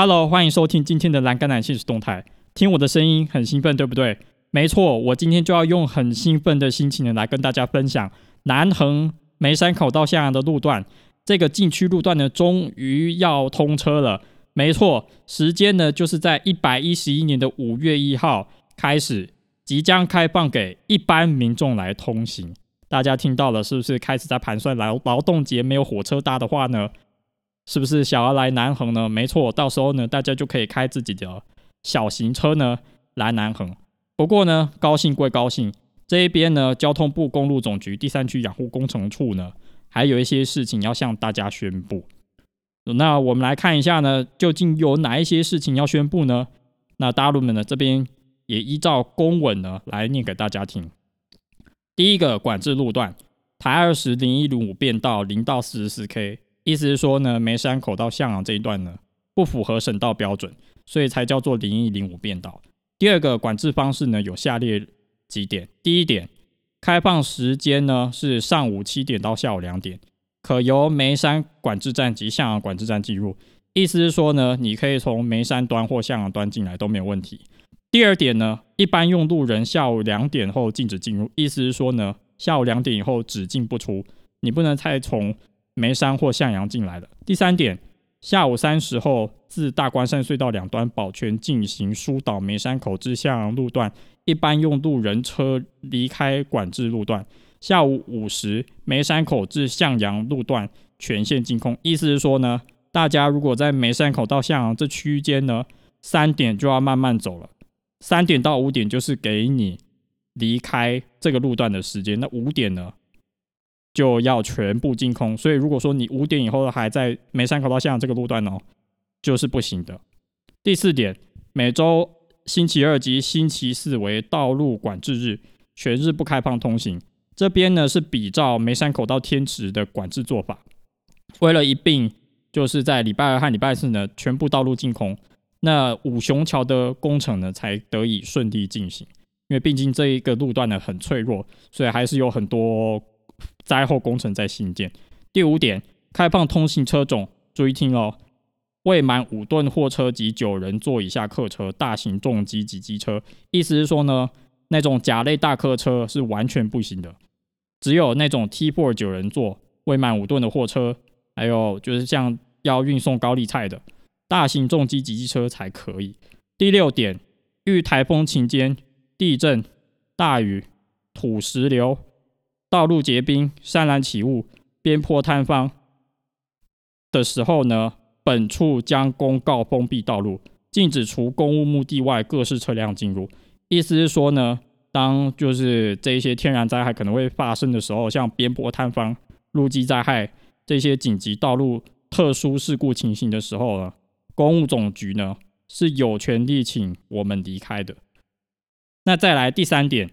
Hello，欢迎收听今天的栏杆男现实动态。听我的声音很兴奋，对不对？没错，我今天就要用很兴奋的心情呢来跟大家分享南横梅山口到向阳的路段。这个禁区路段呢，终于要通车了。没错，时间呢就是在一百一十一年的五月一号开始，即将开放给一般民众来通行。大家听到了是不是？开始在盘算劳劳动节没有火车搭的话呢？是不是想要来南横呢？没错，到时候呢，大家就可以开自己的小型车呢来南横。不过呢，高兴归高兴，这一边呢，交通部公路总局第三区养护工程处呢，还有一些事情要向大家宣布。那我们来看一下呢，究竟有哪一些事情要宣布呢？那大陆们呢这边也依照公文呢来念给大家听。第一个管制路段，台二十零一零五变道零到四十四 K。意思是说呢，梅山口到向阳这一段呢不符合省道标准，所以才叫做零一零五变道。第二个管制方式呢有下列几点：第一点，开放时间呢是上午七点到下午两点，可由梅山管制站及向阳管制站进入。意思是说呢，你可以从梅山端或向阳端进来都没有问题。第二点呢，一般用路人下午两点后禁止进入。意思是说呢，下午两点以后只进不出，你不能再从。眉山或向阳进来的。第三点，下午三时后，自大关山隧道两端保全进行疏导眉山口至向阳路段一般用路人车离开管制路段。下午五时，眉山口至向阳路段全线禁空。意思是说呢，大家如果在眉山口到向阳这区间呢，三点就要慢慢走了。三点到五点就是给你离开这个路段的时间。那五点呢？就要全部净空，所以如果说你五点以后还在梅山口到向阳这个路段哦，就是不行的。第四点，每周星期二及星期四为道路管制日，全日不开放通行。这边呢是比照梅山口到天池的管制做法，为了一并就是在礼拜二和礼拜四呢全部道路净空，那五雄桥的工程呢才得以顺利进行。因为毕竟这一个路段呢很脆弱，所以还是有很多。灾后工程在新建。第五点，开放通行车种，注意听哦，未满五吨货车及九人座以下客车、大型重机及机车。意思是说呢，那种甲类大客车是完全不行的，只有那种 T4 九人座、未满五吨的货车，还有就是像要运送高丽菜的大型重机及机车才可以。第六点，遇台风期间、地震、大雨、土石流。道路结冰、山峦起雾、边坡坍方的时候呢，本处将公告封闭道路，禁止除公务目的外各式车辆进入。意思是说呢，当就是这一些天然灾害可能会发生的时候，像边坡坍方、路基灾害这些紧急道路特殊事故情形的时候呢，公务总局呢是有权利请我们离开的。那再来第三点。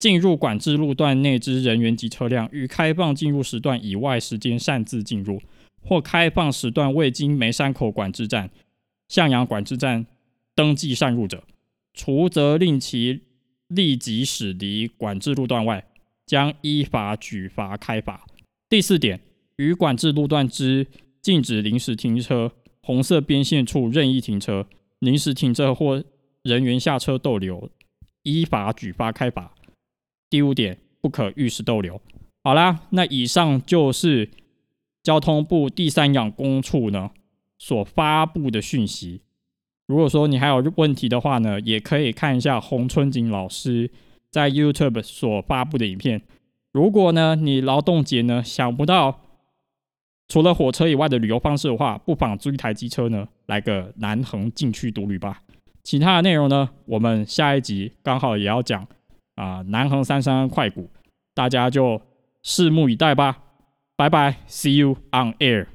进入管制路段内之人员及车辆，于开放进入时段以外时间擅自进入，或开放时段未经梅山口管制站、向阳管制站登记擅入者，除责令其立即驶离管制路段外，将依法举罚开罚。第四点，于管制路段之禁止临时停车、红色边线处任意停车、临时停车或人员下车逗留，依法举发开罚。第五点，不可遇事逗留。好啦，那以上就是交通部第三养工处呢所发布的讯息。如果说你还有问题的话呢，也可以看一下洪春景老师在 YouTube 所发布的影片。如果呢你劳动节呢想不到除了火车以外的旅游方式的话，不妨租一台机车呢来个南横进去独旅吧。其他的内容呢，我们下一集刚好也要讲。啊，南横三山快股，大家就拭目以待吧，拜拜，See you on air。